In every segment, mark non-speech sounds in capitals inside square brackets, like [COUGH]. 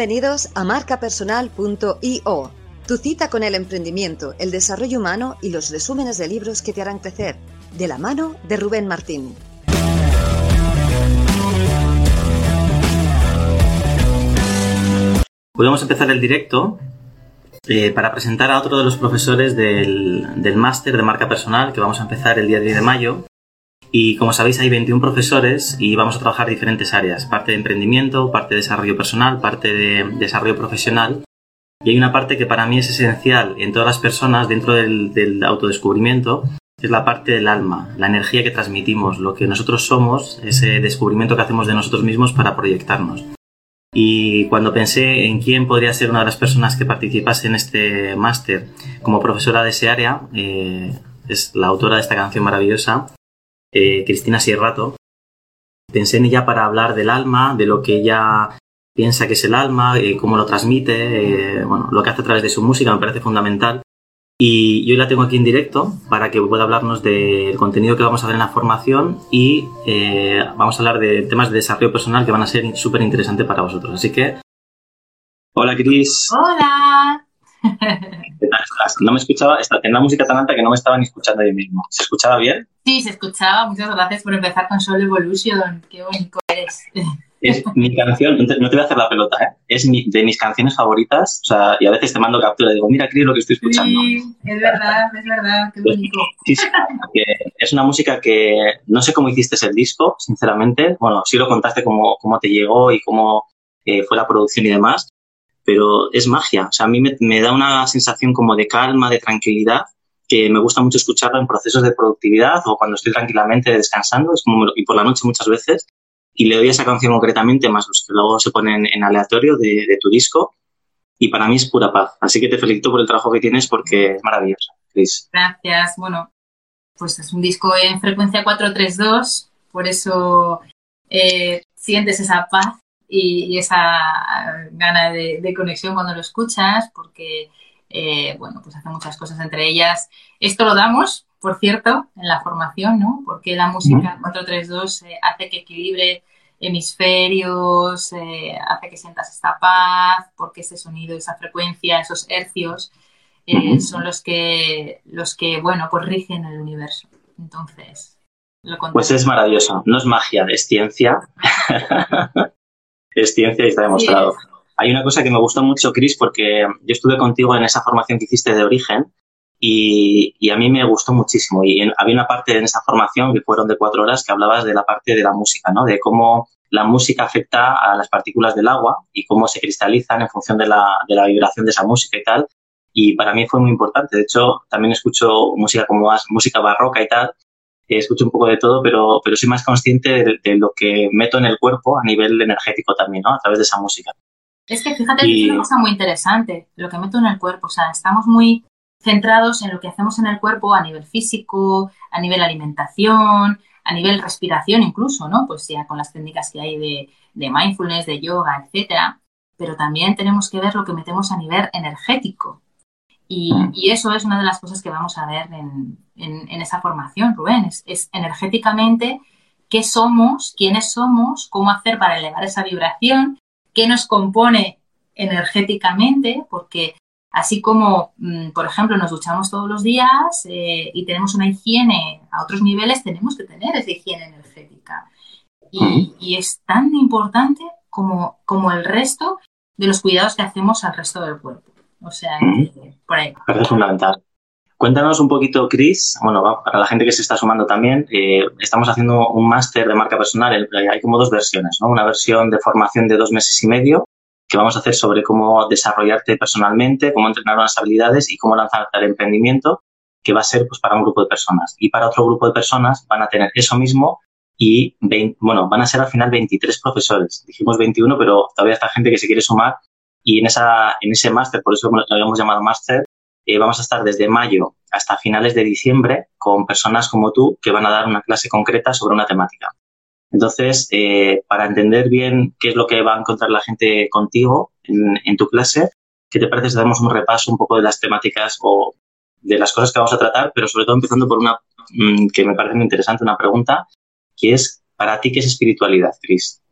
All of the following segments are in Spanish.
Bienvenidos a marcapersonal.io, tu cita con el emprendimiento, el desarrollo humano y los resúmenes de libros que te harán crecer, de la mano de Rubén Martín. Podemos empezar el directo eh, para presentar a otro de los profesores del, del máster de marca personal que vamos a empezar el día 10 de mayo y como sabéis, hay 21 profesores y vamos a trabajar diferentes áreas, parte de emprendimiento, parte de desarrollo personal, parte de desarrollo profesional. Y hay una parte que para mí es esencial en todas las personas dentro del, autodescubrimiento, que es la parte del alma, la energía que transmitimos, lo que nosotros somos, ese descubrimiento que hacemos de nosotros mismos para proyectarnos. Y cuando pensé en quién podría ser una de las personas que participase en este máster como profesora de ese área, eh, es la autora de esta canción maravillosa, eh, Cristina Sierrato, pensé en ella para hablar del alma, de lo que ella piensa que es el alma, eh, cómo lo transmite, eh, bueno, lo que hace a través de su música me parece fundamental. Y hoy la tengo aquí en directo para que pueda hablarnos del contenido que vamos a ver en la formación y vamos a hablar de temas de desarrollo personal que van a ser súper interesantes para vosotros. Así que, hola Cris. Hola. [LAUGHS] No me escuchaba, tenía la música tan alta que no me estaba ni escuchando yo mismo. ¿Se escuchaba bien? Sí, se escuchaba. Muchas gracias por empezar con Soul Evolution. Qué bonito eres. [LAUGHS] Es mi canción, no te, voy a hacer la pelota, ¿eh? es de mis canciones favoritas. O sea, y a veces te mando captura y digo, mira, Cris, lo que estoy escuchando. Sí, es verdad, es verdad, qué bonito. Sí, sí, es una música que no sé cómo hiciste el disco, sinceramente. Bueno, sí lo contaste cómo, cómo te llegó y cómo eh, fue la producción y demás pero es magia. O sea, a mí me, da una sensación como de calma, de tranquilidad, que me gusta mucho escucharlo en procesos de productividad o cuando estoy tranquilamente descansando, y por la noche muchas veces, y le doy esa canción concretamente, más los que luego se ponen en aleatorio de, tu disco, y para mí es pura paz. Así que te felicito por el trabajo que tienes porque es maravilloso, Gracias. Bueno, pues es un disco en frecuencia 432, por eso eh, sientes esa paz y, esa gana de, conexión cuando lo escuchas, porque, eh, bueno, pues hace muchas cosas, entre ellas, esto lo damos, por cierto, en la formación, ¿no? Porque la música 432 eh, hace que equilibre hemisferios, eh, hace que sientas esta paz, porque ese sonido, esa frecuencia, esos hercios, son los que, los que, bueno, pues rigen el universo. Entonces, lo Pues es maravilloso, no es magia, es ciencia. [LAUGHS] es ciencia y está demostrado. Hay una cosa que me gustó mucho, Chris, porque yo estuve contigo en esa formación que hiciste de origen y, a mí me gustó muchísimo. Y había una parte en esa formación que fueron de cuatro horas que hablabas de la parte de la música, ¿no? De cómo la música afecta a las partículas del agua y cómo se cristalizan en función de la, de la vibración de esa música y tal. Y para mí fue muy importante. De hecho, también escucho música como música barroca y tal, escucho un poco de todo, pero, pero soy más consciente de, lo que meto en el cuerpo a nivel energético también, ¿no? A través de esa música. Es que fíjate, que es una cosa muy interesante, lo que meto en el cuerpo. O sea, estamos muy centrados en lo que hacemos en el cuerpo a nivel físico, a nivel alimentación, a nivel respiración incluso, ¿no? Pues ya con las técnicas que hay de, de mindfulness, de yoga, etcétera. Pero también tenemos que ver lo que metemos a nivel energético. Mm. Y, eso es una de las cosas que vamos a ver en, esa formación, Rubén. Es, energéticamente qué somos, quiénes somos, cómo hacer para elevar esa vibración, qué nos compone energéticamente, porque así como, mm, por ejemplo, nos duchamos todos los días y tenemos una higiene a otros niveles, tenemos que tener esa higiene energética. Y, y es tan importante como, como el resto de los cuidados que hacemos al resto del cuerpo. O sea, por ahí. Es fundamental. Cuéntanos un poquito, Chris, bueno, para la gente que se está sumando también, eh, estamos haciendo un máster de marca personal, hay como dos versiones, ¿no? Una versión de formación de dos meses y medio, que vamos a hacer sobre cómo desarrollarte personalmente, cómo entrenar unas habilidades y cómo lanzarte al emprendimiento, que va a ser pues, para un grupo de personas. Y para otro grupo de personas van a tener eso mismo y, bueno, van a ser al final 23 profesores. Dijimos 21, pero todavía está gente que se quiere sumar y en, esa, en ese máster, por eso lo habíamos llamado máster, eh, vamos a estar desde mayo hasta finales de diciembre con personas como tú que van a dar una clase concreta sobre una temática. Entonces, eh, para entender bien qué es lo que va a encontrar la gente contigo en, tu clase, ¿qué te parece si damos un repaso un poco de las temáticas o de las cosas que vamos a tratar, pero sobre todo empezando por una mm, que me parece muy interesante, una pregunta, que es, ¿para ti qué es espiritualidad, Cris?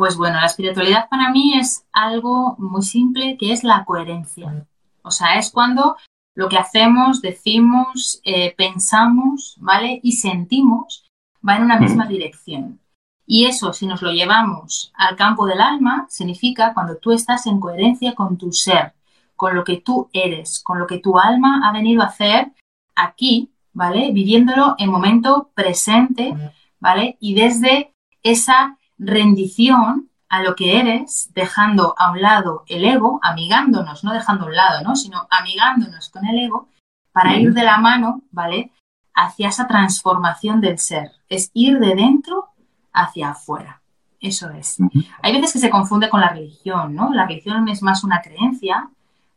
Pues bueno, la espiritualidad para mí es algo muy simple que es la coherencia. O sea, es cuando lo que hacemos, decimos, eh, pensamos, ¿vale? Y sentimos va en una misma dirección. Y eso, si nos lo llevamos al campo del alma, significa cuando tú estás en coherencia con tu ser, con lo que tú eres, con lo que tu alma ha venido a hacer aquí, ¿vale? Viviéndolo en momento presente, ¿vale? Y desde esa rendición a lo que eres, dejando a un lado el ego, amigándonos, no dejando a un lado, ¿no? Sino amigándonos con el ego para ir de la mano, ¿vale? Hacia esa transformación del ser. Es ir de dentro hacia afuera. Eso es. Hay veces que se confunde con la religión, ¿no? La religión es más una creencia,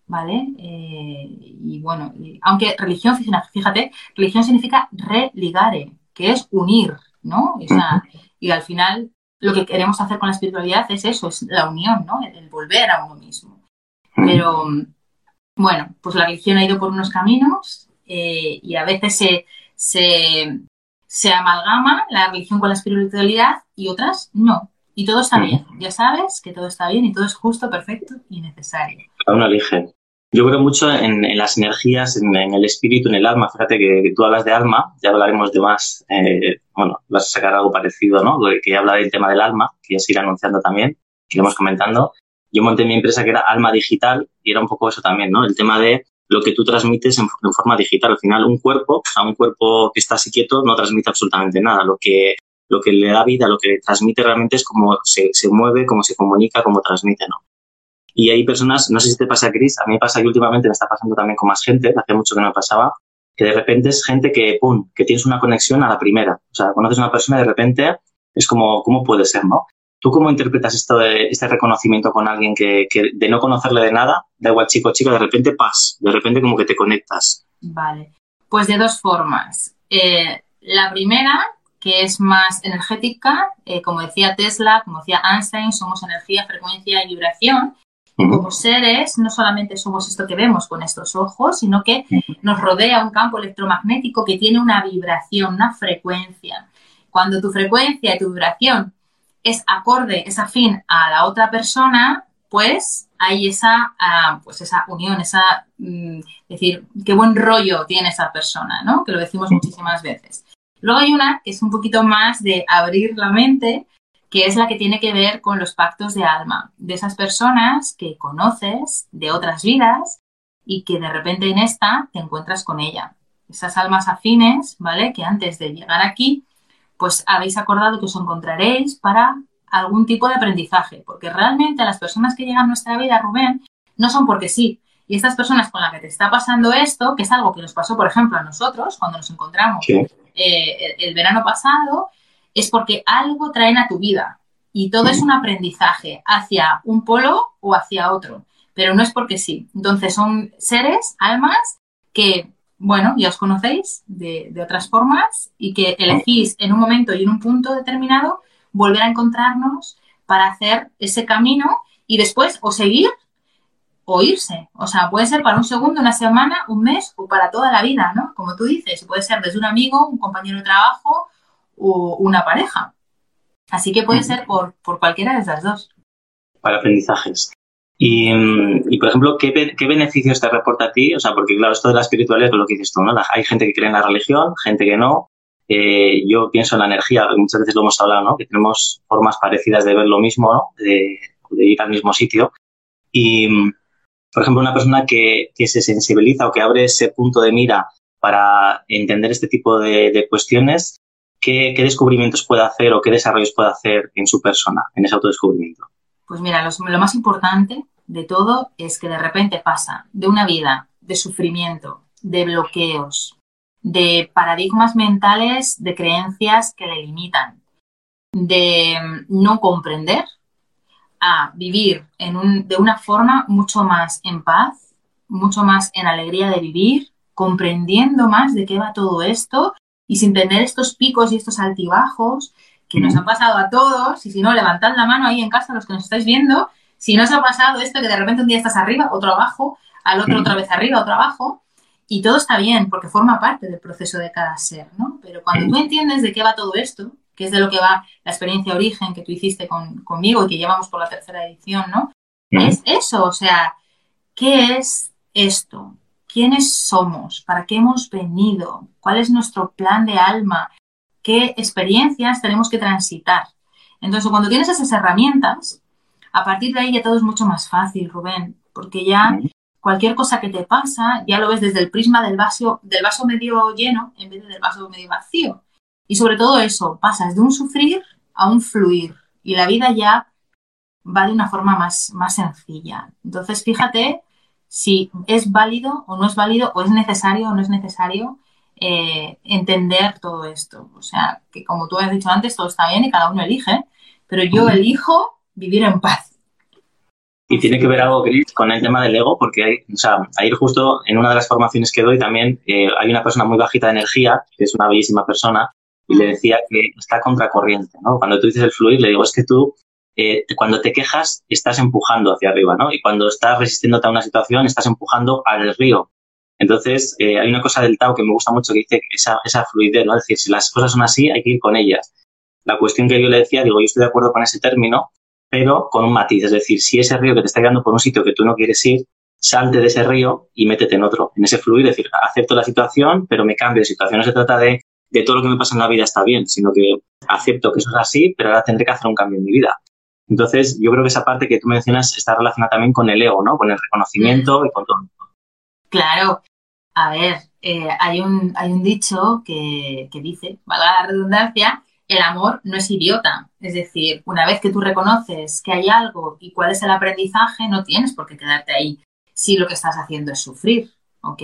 ¿vale? Eh, y bueno, aunque religión, fíjate, religión significa religare, que es unir, ¿no? y al final lo que queremos hacer con la espiritualidad es eso, es la unión, ¿no? El, volver a uno mismo. Pero bueno, pues la religión ha ido por unos caminos eh, y a veces se, se, se, amalgama la religión con la espiritualidad y otras no. Y todo está bien, ya sabes que todo está bien y todo es justo, perfecto y necesario. Cada uno elige. Yo creo mucho en, las energías, en, el espíritu, en el alma. Fíjate que, tú hablas de alma, ya hablaremos de más, eh, bueno, vas a sacar algo parecido, ¿no? Que habla del tema del alma, que ya se irá anunciando también, que iremos comentando. Yo monté mi empresa que era Alma Digital y era un poco eso también, ¿no? El tema de lo que tú transmites en, forma digital. Al final, un cuerpo, o un cuerpo que está así quieto no transmite absolutamente nada. Lo que, lo que le da vida, lo que transmite realmente es cómo se, se mueve, cómo se comunica, cómo transmite, ¿no? Y hay personas, no sé si te pasa, Chris, a mí me pasa que últimamente me está pasando también con más gente, hace mucho que no me pasaba, que de repente es gente que, pum, que tienes una conexión a la primera. O sea, conoces a una persona y de repente es como, ¿cómo puede ser, no? ¿Tú cómo interpretas esto de, este reconocimiento con alguien que, que, de no conocerle de nada, da igual chico o chica, de repente pas, de repente como que te conectas? Vale, pues de dos formas. Eh, la primera, que es más energética, eh, como decía Tesla, como decía Einstein, somos energía, frecuencia y vibración. Como seres, no solamente somos esto que vemos con estos ojos, sino que nos rodea un campo electromagnético que tiene una vibración, una frecuencia. Cuando tu frecuencia y tu vibración es acorde, es afín a la otra persona, pues hay esa, ah, pues esa unión, esa, mm, decir, qué buen rollo tiene esa persona, ¿no? Que lo decimos muchísimas veces. Luego hay una que es un poquito más de abrir la mente que es la que tiene que ver con los pactos de alma, de esas personas que conoces de otras vidas y que de repente en esta te encuentras con ella. Esas almas afines, ¿vale? Que antes de llegar aquí, pues habéis acordado que os encontraréis para algún tipo de aprendizaje, porque realmente las personas que llegan a nuestra vida, Rubén, no son porque sí. Y estas personas con las que te está pasando esto, que es algo que nos pasó, por ejemplo, a nosotros cuando nos encontramos eh, el verano pasado, es porque algo traen a tu vida y todo es un aprendizaje hacia un polo o hacia otro, pero no es porque sí. Entonces son seres, almas, que, bueno, ya os conocéis de, de otras formas y que elegís en un momento y en un punto determinado volver a encontrarnos para hacer ese camino y después o seguir o irse. O sea, puede ser para un segundo, una semana, un mes o para toda la vida, ¿no? Como tú dices, puede ser desde un amigo, un compañero de trabajo o una pareja. Así que puede ser por, cualquiera de esas dos. Para aprendizajes. Y, por ejemplo, ¿qué, beneficios te reporta a ti? O sea, porque claro, esto de la espiritualidad es lo que dices tú, ¿no? Hay gente que cree en la religión, gente que no. Eh, yo pienso en la energía, muchas veces lo hemos hablado, ¿no? Que tenemos formas parecidas de ver lo mismo, ¿no? De, ir al mismo sitio. Y, por ejemplo, una persona que, se sensibiliza o que abre ese punto de mira para entender este tipo de cuestiones, ¿qué, descubrimientos puede hacer o qué desarrollos puede hacer en su persona, en ese autodescubrimiento? Pues mira, lo, más importante de todo es que de repente pasa de una vida de sufrimiento, de bloqueos, de paradigmas mentales, de creencias que le limitan, de no comprender, a vivir de una forma mucho más en paz, mucho más en alegría de vivir, comprendiendo más de qué va todo esto y sin tener estos picos y estos altibajos que nos han pasado a todos, y si no, levantad la mano ahí en casa los que nos estáis viendo, si no os ha pasado esto que de repente un día estás arriba, otro abajo, al otro otra vez arriba, otro abajo, y todo está bien porque forma parte del proceso de cada ser, ¿no? Pero cuando tú entiendes de qué va todo esto, que es de lo que va la experiencia origen que tú hiciste conmigo y que llevamos por la tercera edición, ¿no? Es eso, o sea, ¿qué es esto? ¿Quiénes somos? ¿Para qué hemos venido? ¿Cuál es nuestro plan de alma? ¿Qué experiencias tenemos que transitar? Entonces, cuando tienes esas herramientas, a partir de ahí ya todo es mucho más fácil, Rubén, porque ya cualquier cosa que te pasa ya lo ves desde el prisma del vaso, del vaso medio lleno en vez del vaso medio vacío. Y sobre todo eso, pasas de un sufrir a un fluir y la vida ya va de una forma más, más sencilla. Entonces, fíjate si es válido o no es válido, o es necesario o no es necesario eh, entender todo esto. O sea, que como tú has dicho antes, todo está bien y cada uno elige, pero yo elijo vivir en paz. Y tiene que ver algo, Chris, con el tema del ego, porque hay, o sea, ayer justo en una de las formaciones que doy también eh, hay una persona muy bajita de energía, que es una bellísima persona, y le decía que está contracorriente, ¿no? Cuando tú dices el fluir, le digo, es que tú, eh, cuando te quejas, estás empujando hacia arriba, ¿no? Y cuando estás resistiéndote a una situación, estás empujando al río. Entonces, eh, hay una cosa del Tao que me gusta mucho que dice esa, esa fluidez, ¿no? Es decir, si las cosas son así, hay que ir con ellas. La cuestión que yo le decía, digo, yo estoy de acuerdo con ese término, pero con un matiz. Es decir, si ese río que te está guiando por un sitio que tú no quieres ir, salte de ese río y métete en otro, en ese fluir, es decir, acepto la situación, pero me cambio de situación. No se trata de de todo lo que me pasa en la vida está bien, sino que acepto que eso es así, pero ahora tendré que hacer un cambio en mi vida. Entonces, yo creo que esa parte que tú mencionas está relacionada también con el ego, ¿no? Con el reconocimiento y con todo. Claro. A ver, eh, hay, un, hay un dicho que, que dice, valga la redundancia, el amor no es idiota. Es decir, una vez que tú reconoces que hay algo y cuál es el aprendizaje, no tienes por qué quedarte ahí si lo que estás haciendo es sufrir. ¿ok?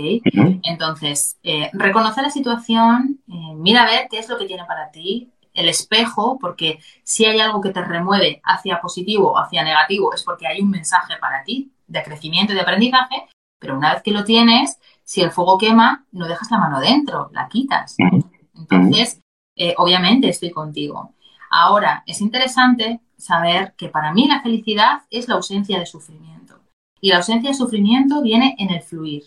Entonces, eh, reconoce la situación, eh, mira a ver qué es lo que tiene para ti, el espejo, porque si hay algo que te remueve hacia positivo o hacia negativo, es porque hay un mensaje para ti de crecimiento y de aprendizaje, pero una vez que lo tienes, si el fuego quema, no dejas la mano dentro, la quitas. Entonces, eh, obviamente estoy contigo. Ahora, es interesante saber que para mí la felicidad es la ausencia de sufrimiento. Y la ausencia de sufrimiento viene en el fluir.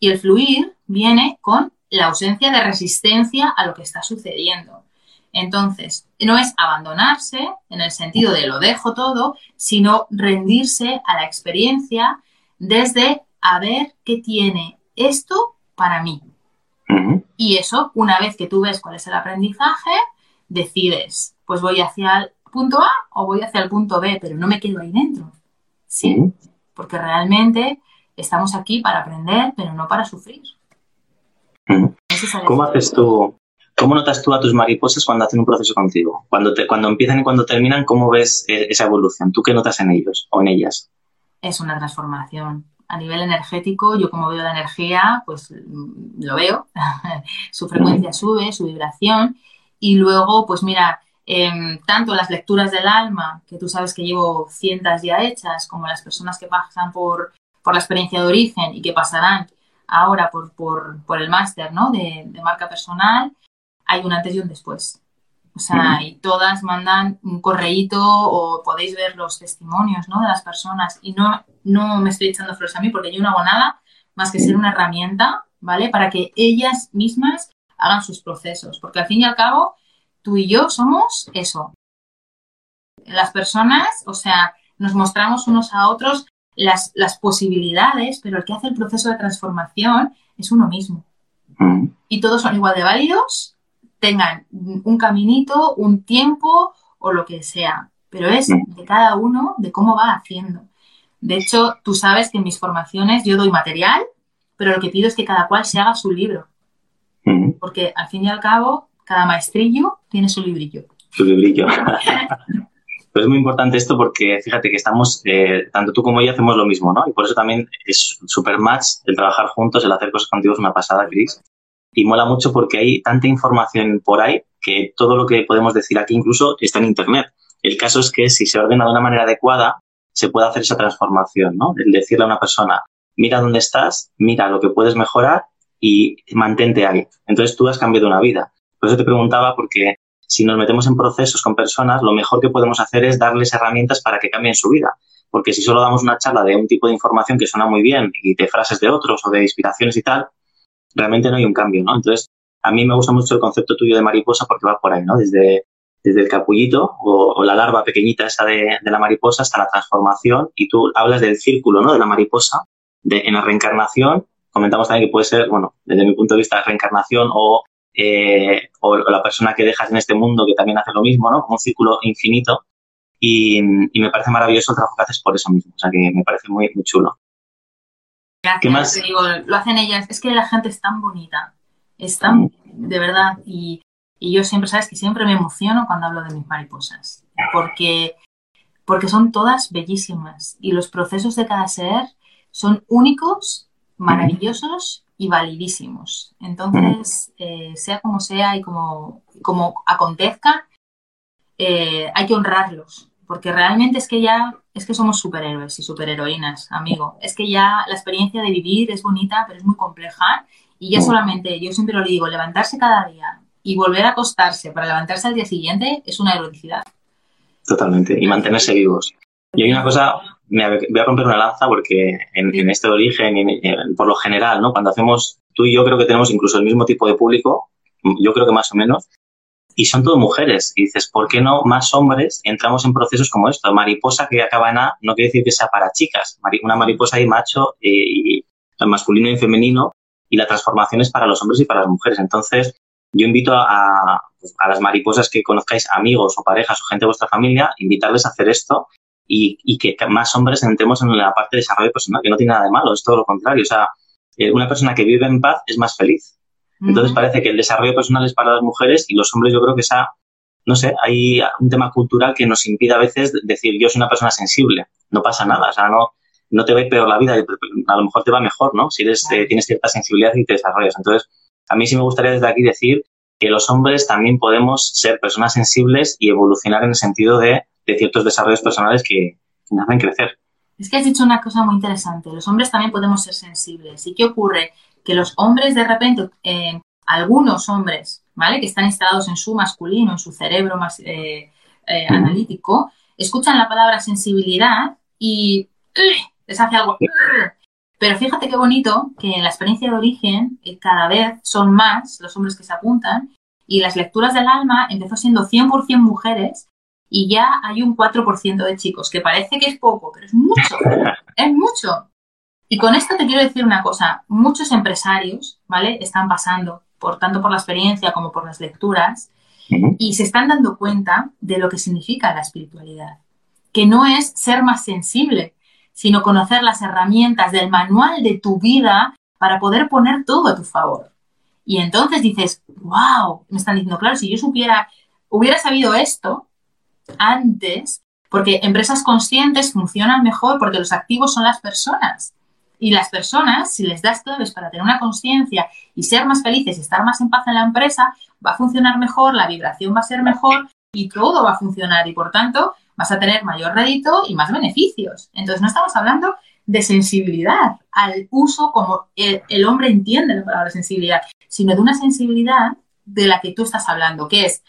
Y el fluir viene con la ausencia de resistencia a lo que está sucediendo. Entonces, no es abandonarse en el sentido de lo dejo todo, sino rendirse a la experiencia desde a ver qué tiene esto para mí. Y eso, una vez que tú ves cuál es el aprendizaje, decides, pues voy hacia el punto A o voy hacia el punto B, pero no me quedo ahí dentro. Sí, porque realmente estamos aquí para aprender, pero no para sufrir. ¿Cómo haces tú, cómo notas tú a tus mariposas cuando hacen un proceso contigo? Cuando, te, cuando empiezan y cuando terminan, ¿cómo ves eh, esa evolución? ¿Tú qué notas en ellos o en ellas? Es una transformación. A nivel energético, yo como veo la energía, pues mm, lo veo. [LAUGHS] su frecuencia sube, su vibración. Y luego, pues mira, em, tanto las lecturas del alma, que tú sabes que llevo cientas ya hechas, como las personas que pasan por por la experiencia de origen y que pasarán ahora por, por, el máster ¿no? de, marca personal, hay un antes y un después. O sea, y todas mandan un correíto o podéis ver los testimonios ¿no? de las personas. Y no, no me estoy echando flores a mí porque yo no hago nada más que ser una herramienta, ¿vale? Para que ellas mismas hagan sus procesos. Porque al fin y al cabo, tú y yo somos eso. Las personas, o sea, nos mostramos unos a otros las, las posibilidades, pero el que hace el proceso de transformación es uno mismo. Y todos son igual de válidos, tengan un caminito, un tiempo o lo que sea, pero es mm. de cada uno de cómo va haciendo. De hecho, tú sabes que en mis formaciones yo doy material, pero lo que pido es que cada cual se haga su libro. Mm. Porque al fin y al cabo, cada maestrillo tiene su librillo. Su librillo. [LAUGHS] Pero es muy importante esto porque fíjate que estamos, eh, tanto tú como yo hacemos lo mismo, ¿no? Y por eso también es super match el trabajar juntos, el hacer cosas contigo es una pasada, Chris. Y mola mucho porque hay tanta información por ahí que todo lo que podemos decir aquí incluso está en Internet. El caso es que si se ordena de una manera adecuada, se puede hacer esa transformación, ¿no? El decirle a una persona, mira dónde estás, mira lo que puedes mejorar y mantente ahí. Entonces tú has cambiado una vida. Por eso te preguntaba porque si nos metemos en procesos con personas, lo mejor que podemos hacer es darles herramientas para que cambien su vida. Porque si solo damos una charla de un tipo de información que suena muy bien y de frases de otros o de inspiraciones y tal, realmente no hay un cambio, ¿no? Entonces, a mí me gusta mucho el concepto tuyo de mariposa porque va por ahí, ¿no? Desde, desde el capullito o, la larva pequeñita esa de, la mariposa hasta la transformación y tú hablas del círculo, ¿no? De la mariposa, de, en la reencarnación. Comentamos también que puede ser, bueno, desde mi punto de vista, reencarnación o, eh, o la persona que dejas en este mundo que también hace lo mismo, ¿no? Un círculo infinito. Y, me parece maravilloso el trabajo que haces por eso mismo. O sea, que me parece muy, muy chulo. ¿Qué más? digo, lo hacen ellas. Es que la gente es tan bonita. Es tan, mm. de verdad. Y y yo siempre, sabes que siempre me emociono cuando hablo de mis mariposas, porque, porque son todas bellísimas y los procesos de cada ser son únicos, maravillosos y validísimos. Entonces, eh, sea como sea y como, como acontezca, eh, hay que honrarlos, porque realmente es que ya, es que somos superhéroes y superheroínas, amigo. Es que ya la experiencia de vivir es bonita, pero es muy compleja y ya solamente, yo siempre lo digo, levantarse cada día, y volver a acostarse para levantarse al día siguiente es una heroicidad. Totalmente, y mantenerse vivos. Y hay una cosa, me voy a romper una lanza porque en, este origen, por lo general, ¿no? Cuando hacemos, tú y yo creo que tenemos incluso el mismo tipo de público, yo creo que más o menos, y son todas mujeres. Y dices, ¿por qué no más hombres entramos en procesos como esto? Mariposa que acaba en A no quiere decir que sea para chicas. Una mariposa y macho, y, y masculino y femenino, y la transformación es para los hombres y para las mujeres. Entonces, yo invito a, a, las mariposas que conozcáis, amigos o parejas o gente de vuestra familia, invitarles a hacer esto y, y, que más hombres entremos en la parte de desarrollo personal, que no tiene nada de malo, es todo lo contrario. O sea, eh, una persona que vive en paz es más feliz. Entonces parece que el desarrollo personal es para las mujeres y los hombres yo creo que esa, no sé, hay un tema cultural que nos impide a veces decir yo soy una persona sensible, no pasa nada, o sea, no, no te va a ir peor la vida, a lo mejor te va mejor, ¿no? Si eres, eh, tienes cierta sensibilidad y te desarrollas. Entonces, a mí sí me gustaría desde aquí decir que los hombres también podemos ser personas sensibles y evolucionar en el sentido de, ciertos desarrollos personales que, nos hacen crecer. Es que has dicho una cosa muy interesante. Los hombres también podemos ser sensibles. ¿Y qué ocurre? Que los hombres de repente, eh, algunos hombres, ¿vale? Que están instalados en su masculino, en su cerebro más eh, eh, analítico, escuchan la palabra sensibilidad y les hace algo. Pero fíjate qué bonito que en la experiencia de origen cada vez son más los hombres que se apuntan y las lecturas del alma empezó siendo 100% mujeres y ya hay un 4% de chicos, que parece que es poco, pero es mucho, [LAUGHS] es mucho. Y con esto te quiero decir una cosa, muchos empresarios, ¿vale? Están pasando, por tanto por la experiencia como por las lecturas, y se están dando cuenta de lo que significa la espiritualidad, que no es ser más sensible, sino conocer las herramientas del manual de tu vida para poder poner todo a tu favor. Y entonces dices, wow, me están diciendo, claro, si yo supiera, hubiera sabido esto antes, porque empresas conscientes funcionan mejor porque los activos son las personas. Y las personas, si les das claves para tener una conciencia y ser más felices y estar más en paz en la empresa, va a funcionar mejor, la vibración va a ser mejor y todo va a funcionar. Y por tanto, vas a tener mayor rédito y más beneficios. Entonces, no estamos hablando de sensibilidad al uso como el, hombre entiende la palabra sensibilidad, sino de una sensibilidad de la que tú estás hablando, que es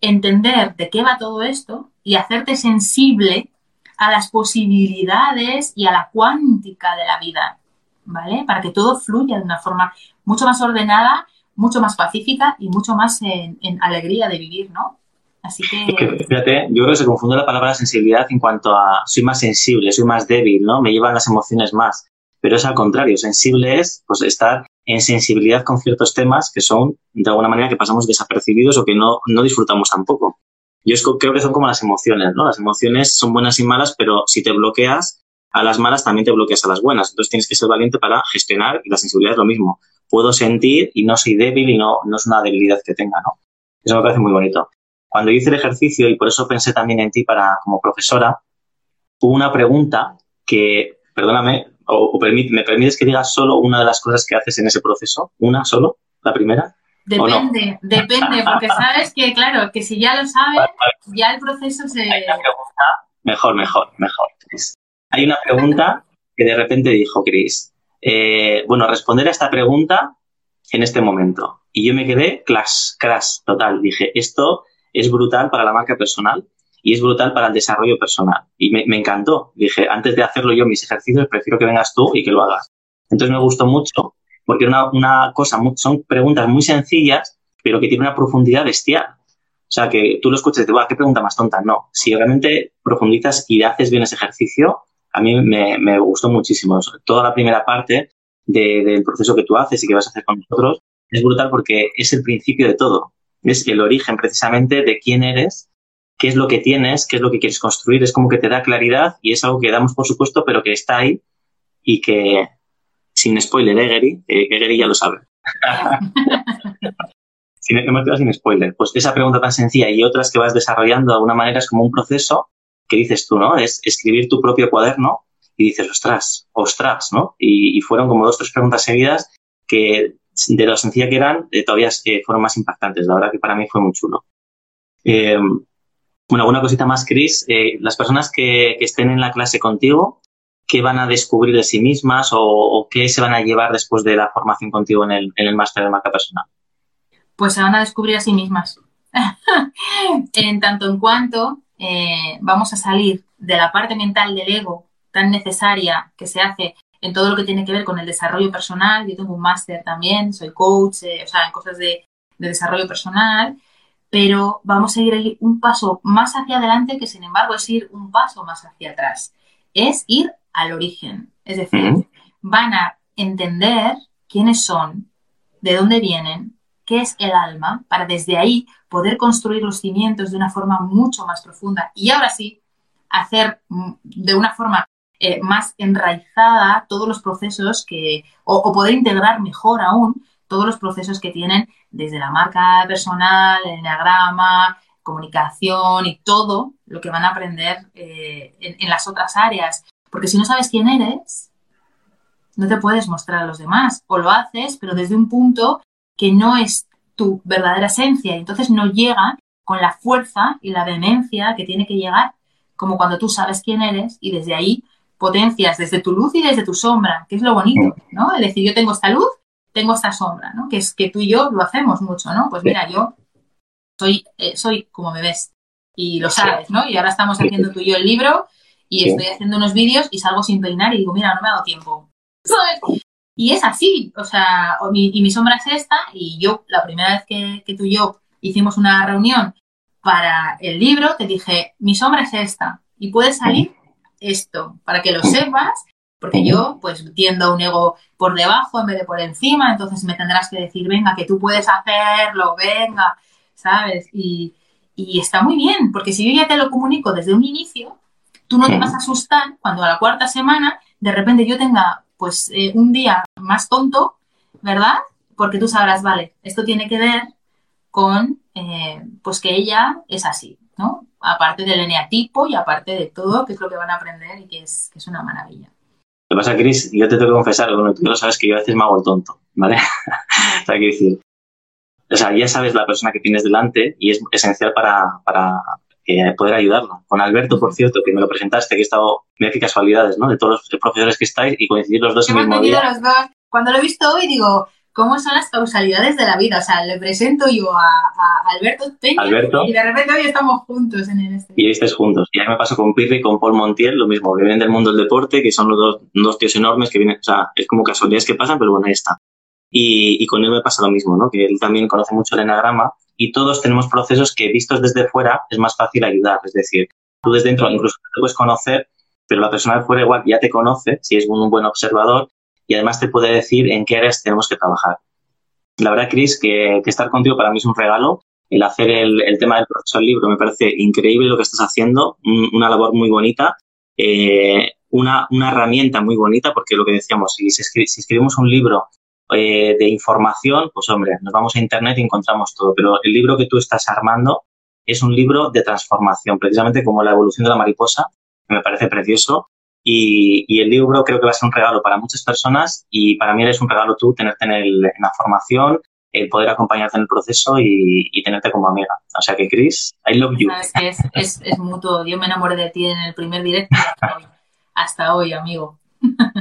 entender de qué va todo esto y hacerte sensible a las posibilidades y a la cuántica de la vida, ¿vale? Para que todo fluya de una forma mucho más ordenada, mucho más pacífica y mucho más en, alegría de vivir, ¿no? Así que... fíjate, yo creo que se confunde la palabra sensibilidad en cuanto a soy más sensible, soy más débil, ¿no? Me llevan las emociones más. Pero es al contrario, sensible es pues estar en sensibilidad con ciertos temas que son, de alguna manera, que pasamos desapercibidos o que no, no disfrutamos tampoco. Yo creo que son como las emociones, ¿no? Las emociones son buenas y malas, pero si te bloqueas a las malas, también te bloqueas a las buenas. Entonces tienes que ser valiente para gestionar y la sensibilidad es lo mismo. Puedo sentir y no soy débil y no, no es una debilidad que tenga, ¿no? Eso me parece muy bonito. Cuando hice el ejercicio, y por eso pensé también en ti para como profesora, hubo una pregunta que, perdóname, o, me permites que digas solo una de las cosas que haces en ese proceso, una solo, la primera. Depende, depende, porque [LAUGHS] sabes que, claro, que si ya lo sabes, ya el proceso se... mejor, mejor, mejor, Hay una pregunta que de repente dijo Chris. Eh, bueno, responder a esta pregunta en este momento. Y yo me quedé crash, crash, total. Dije, esto es brutal para la marca personal y es brutal para el desarrollo personal. Y me, encantó. Dije, antes de hacerlo yo mis ejercicios, prefiero que vengas tú y que lo hagas. Entonces me gustó mucho porque una, una cosa, son preguntas muy sencillas, pero que tienen una profundidad bestial. O sea, que tú lo escuchas y te va, qué pregunta más tonta. No, si realmente profundizas y haces bien ese ejercicio, a mí me, gustó muchísimo. Toda la primera parte del proceso que tú haces y que vas a hacer con nosotros es brutal porque es el principio de todo. Es el origen precisamente de quién eres, qué es lo que tienes, qué es lo que quieres construir. Es como que te da claridad y es algo que damos por supuesto, pero que está ahí y que, sin spoiler, ¿eh, Gary? Eh, ya lo sabe. [LAUGHS] sin, hemos quedado sin spoiler. Pues esa pregunta tan sencilla y otras que vas desarrollando de alguna manera es como un proceso que dices tú, ¿no? Es escribir tu propio cuaderno y dices, ostras, ostras, ¿no? Y, fueron como dos, tres preguntas seguidas que de lo sencilla que eran, eh, todavía eh, fueron más impactantes. La verdad que para mí fue muy chulo. Eh, bueno, una cosita más, Chris. las personas que, estén en la clase contigo, ¿qué van a descubrir de sí mismas o, qué se van a llevar después de la formación contigo en el, en el máster de marca personal? Pues se van a descubrir a sí mismas. [LAUGHS] en tanto en cuanto eh, vamos a salir de la parte mental del ego tan necesaria que se hace en todo lo que tiene que ver con el desarrollo personal. Yo tengo un máster también, soy coach, eh, o sea, en cosas de, desarrollo personal, pero vamos a ir un paso más hacia adelante que, sin embargo, es ir un paso más hacia atrás. Es ir al origen. Es decir, van a entender quiénes son, de dónde vienen, qué es el alma, para desde ahí poder construir los cimientos de una forma mucho más profunda y ahora sí hacer mm, de una forma eh, más enraizada todos los procesos que, o, poder integrar mejor aún todos los procesos que tienen desde la marca personal, el enneagrama, comunicación y todo lo que van a aprender eh, en, las otras áreas. Porque si no sabes quién eres, no te puedes mostrar a los demás. O lo haces, pero desde un punto que no es tu verdadera esencia y entonces no llega con la fuerza y la vehemencia que tiene que llegar, como cuando tú sabes quién eres y desde ahí potencias desde tu luz y desde tu sombra, que es lo bonito, ¿no? Es decir, yo tengo esta luz, tengo esta sombra, ¿no? Que es que tú y yo lo hacemos mucho, ¿no? Pues mira, yo soy, eh, soy como me ves y lo sabes, ¿no? Y ahora estamos haciendo tú y yo el libro y estoy haciendo unos vídeos y salgo sin peinar y digo, mira, no me ha dado tiempo. Y es así, o sea, y mi sombra es esta, y yo, la primera vez que, tú y yo hicimos una reunión para el libro, te dije, mi sombra es esta, y puede salir esto, para que lo sepas, porque yo, pues, tiendo un ego por debajo en vez de por encima, entonces me tendrás que decir, venga, que tú puedes hacerlo, venga, ¿sabes? Y, y está muy bien, porque si yo ya te lo comunico desde un inicio, tú no te vas a asustar cuando a la cuarta semana de repente yo tenga pues eh, un día más tonto, ¿verdad? Porque tú sabrás, vale, esto tiene que ver con eh, pues que ella es así, ¿no? Aparte del eneatipo y aparte de todo, que es lo que van a aprender y que es, que es una maravilla. Lo que pasa, Cris, yo te tengo que confesar, bueno, tú lo sabes que yo a veces me hago el tonto, ¿vale? [LAUGHS] o sea, que decir, o sea, ya sabes la persona que tienes delante y es esencial para, para, poder ayudarla. Con Alberto, por cierto, que me lo presentaste, que he estado, mira qué casualidades, ¿no? De todos los profesores que estáis y coincidir los dos en el mismo día. Los dos. Cuando lo he visto hoy digo, ¿cómo son las causalidades de la vida? O sea, le presento yo a, Alberto y de repente hoy estamos juntos en el este. Y estáis juntos. Y ahí me paso con Pirri y con Paul Montiel, lo mismo, que vienen del mundo del deporte, que son los dos, dos tíos enormes que vienen, o sea, es como casualidades que pasan, pero bueno, ahí está. Y, y, con él me pasa lo mismo, ¿no? Que él también conoce mucho el enagrama y todos tenemos procesos que vistos desde fuera es más fácil ayudar. Es decir, tú desde dentro incluso te puedes conocer, pero la persona de fuera igual ya te conoce, si es un buen observador, y además te puede decir en qué áreas tenemos que trabajar. La verdad, Cris, que, estar contigo para mí es un regalo. El hacer el, tema del proceso libro me parece increíble lo que estás haciendo, una labor muy bonita, eh, una, una, herramienta muy bonita, porque lo que decíamos, si, si escribimos un libro eh, de información, pues hombre, nos vamos a Internet y encontramos todo, pero el libro que tú estás armando es un libro de transformación, precisamente como la evolución de la mariposa, que me parece precioso. Y, el libro creo que va a ser un regalo para muchas personas y para mí eres un regalo tú tenerte en, la formación, el poder acompañarte en el proceso y, tenerte como amiga. O sea que, Chris, I love you. es, es, es, mutuo. Yo me enamoré de ti en el primer directo hasta hoy, hasta hoy amigo.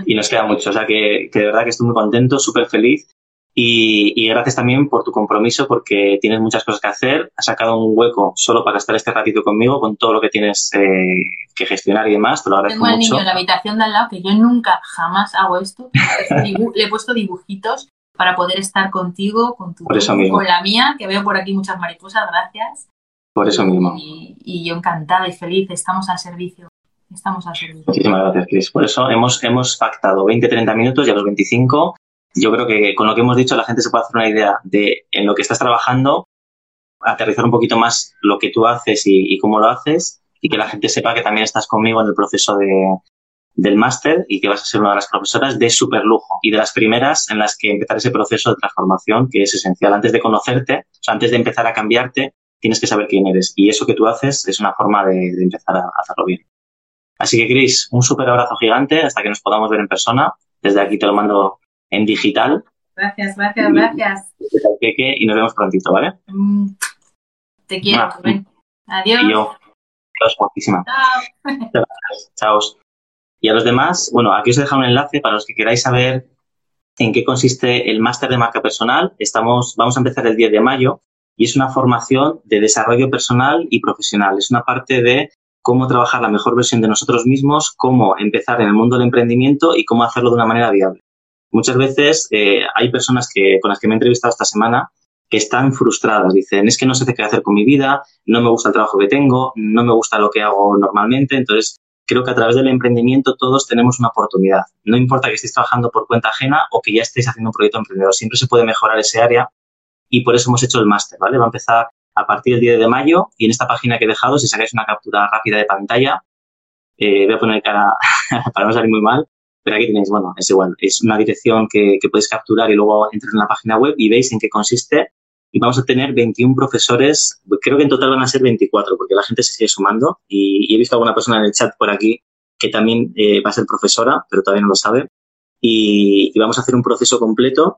y nos queda mucho. O sea que, de verdad que estoy muy contento, súper feliz. Y, gracias también por tu compromiso, porque tienes muchas cosas que hacer. Has sacado un hueco solo para estar este ratito conmigo, con todo lo que tienes eh, que gestionar y demás. Te lo agradezco Tengo al niño en la habitación de al lado, que yo nunca, jamás hago esto. [LAUGHS] Le he puesto dibujitos para poder estar contigo, con tu con la mía, que veo por aquí muchas mariposas, gracias. Por eso mismo. Y, yo encantada y feliz, estamos al servicio. Estamos al servicio. Muchísimas gracias, Cris. Por eso hemos, hemos pactado 20-30 minutos y a los 25 yo creo que con lo que hemos dicho la gente se puede hacer una idea de en lo que estás trabajando, aterrizar un poquito más lo que tú haces y, cómo lo haces y que la gente sepa que también estás conmigo en el proceso de, del máster y que vas a ser una de las profesoras de super lujo y de las primeras en las que empezar ese proceso de transformación que es esencial. Antes de conocerte, o sea, antes de empezar a cambiarte, tienes que saber quién eres y eso que tú haces es una forma de, empezar a hacerlo bien. Así que, Chris, un súper abrazo gigante hasta que nos podamos ver en persona. Desde aquí te lo mando en digital. Gracias, gracias, gracias. Y nos vemos prontito, ¿vale? Mm, te quiero, Adiós. Y yo. Adiós, guapísima. Chao. Chao. Y a los demás, bueno, aquí os he dejado un enlace para los que queráis saber en qué consiste el máster de marca personal. Estamos, vamos a empezar el 10 de mayo y es una formación de desarrollo personal y profesional. Es una parte de cómo trabajar la mejor versión de nosotros mismos, cómo empezar en el mundo del emprendimiento y cómo hacerlo de una manera viable. Muchas veces eh, hay personas que, con las que me he entrevistado esta semana que están frustradas. Dicen, es que no sé qué hacer con mi vida, no me gusta el trabajo que tengo, no me gusta lo que hago normalmente. Entonces, creo que a través del emprendimiento todos tenemos una oportunidad. No importa que estéis trabajando por cuenta ajena o que ya estéis haciendo un proyecto emprendedor, siempre se puede mejorar ese área y por eso hemos hecho el máster, ¿vale? Va a empezar a partir del 10 de mayo y en esta página que he dejado, si sacáis una captura rápida de pantalla, eh, voy a poner cara [LAUGHS] para no salir muy mal, pero aquí tenéis, bueno, es igual, es una dirección que, que podéis capturar y luego entrar en la página web y veis en qué consiste. Y vamos a tener 21 profesores, creo que en total van a ser 24, porque la gente se sigue sumando. Y, he visto alguna persona en el chat por aquí que también eh, va a ser profesora, pero todavía no lo sabe. Y, y, vamos a hacer un proceso completo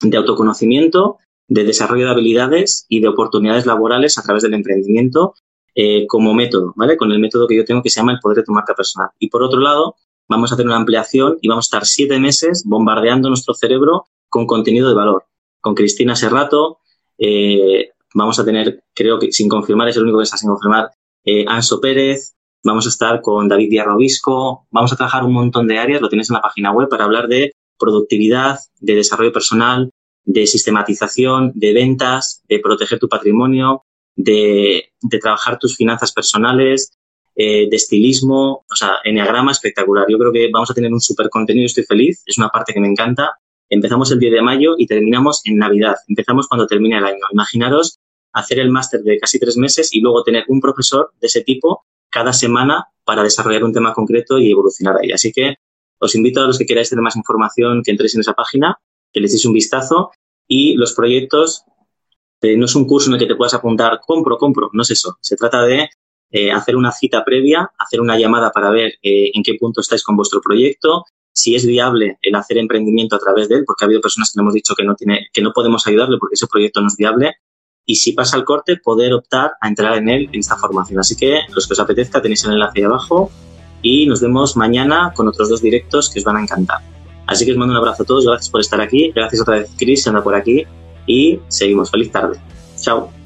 de autoconocimiento, de desarrollo de habilidades y de oportunidades laborales a través del emprendimiento eh, como método, ¿vale? Con el método que yo tengo que se llama el poder de tu marca personal. Y por otro lado, vamos a hacer una ampliación y vamos a estar siete meses bombardeando nuestro cerebro con contenido de valor. Con Cristina Serrato, eh, vamos a tener, creo que sin confirmar, es el único que está sin confirmar, eh, Anso Pérez, vamos a estar con David Díaz Robisco, vamos a trabajar un montón de áreas, lo tienes en la página web, para hablar de productividad, de desarrollo personal, de sistematización, de ventas, de proteger tu patrimonio, de, de trabajar tus finanzas personales, eh, de estilismo, o sea, enneagrama espectacular. Yo creo que vamos a tener un súper contenido, estoy feliz, es una parte que me encanta. Empezamos el 10 de mayo y terminamos en Navidad. Empezamos cuando termina el año. Imaginaros hacer el máster de casi tres meses y luego tener un profesor de ese tipo cada semana para desarrollar un tema concreto y evolucionar ahí. Así que os invito a los que queráis tener más información que entréis en esa página, que le echéis un vistazo y los proyectos eh, no es un curso en el que te puedas apuntar, compro, compro, no es eso. Se trata de eh, hacer una cita previa, hacer una llamada para ver eh, en qué punto estáis con vuestro proyecto, si es viable el hacer emprendimiento a través de él, porque ha habido personas que hemos dicho que no, tiene, que no podemos ayudarle porque ese proyecto no es viable, y si pasa el corte, poder optar a entrar en él en esta formación. Así que los que os apetezca tenéis el enlace ahí abajo y nos vemos mañana con otros dos directos que os van a encantar. Así que os mando un abrazo a todos, gracias por estar aquí, gracias otra vez Chris, anda por aquí y seguimos. Feliz tarde. Chao.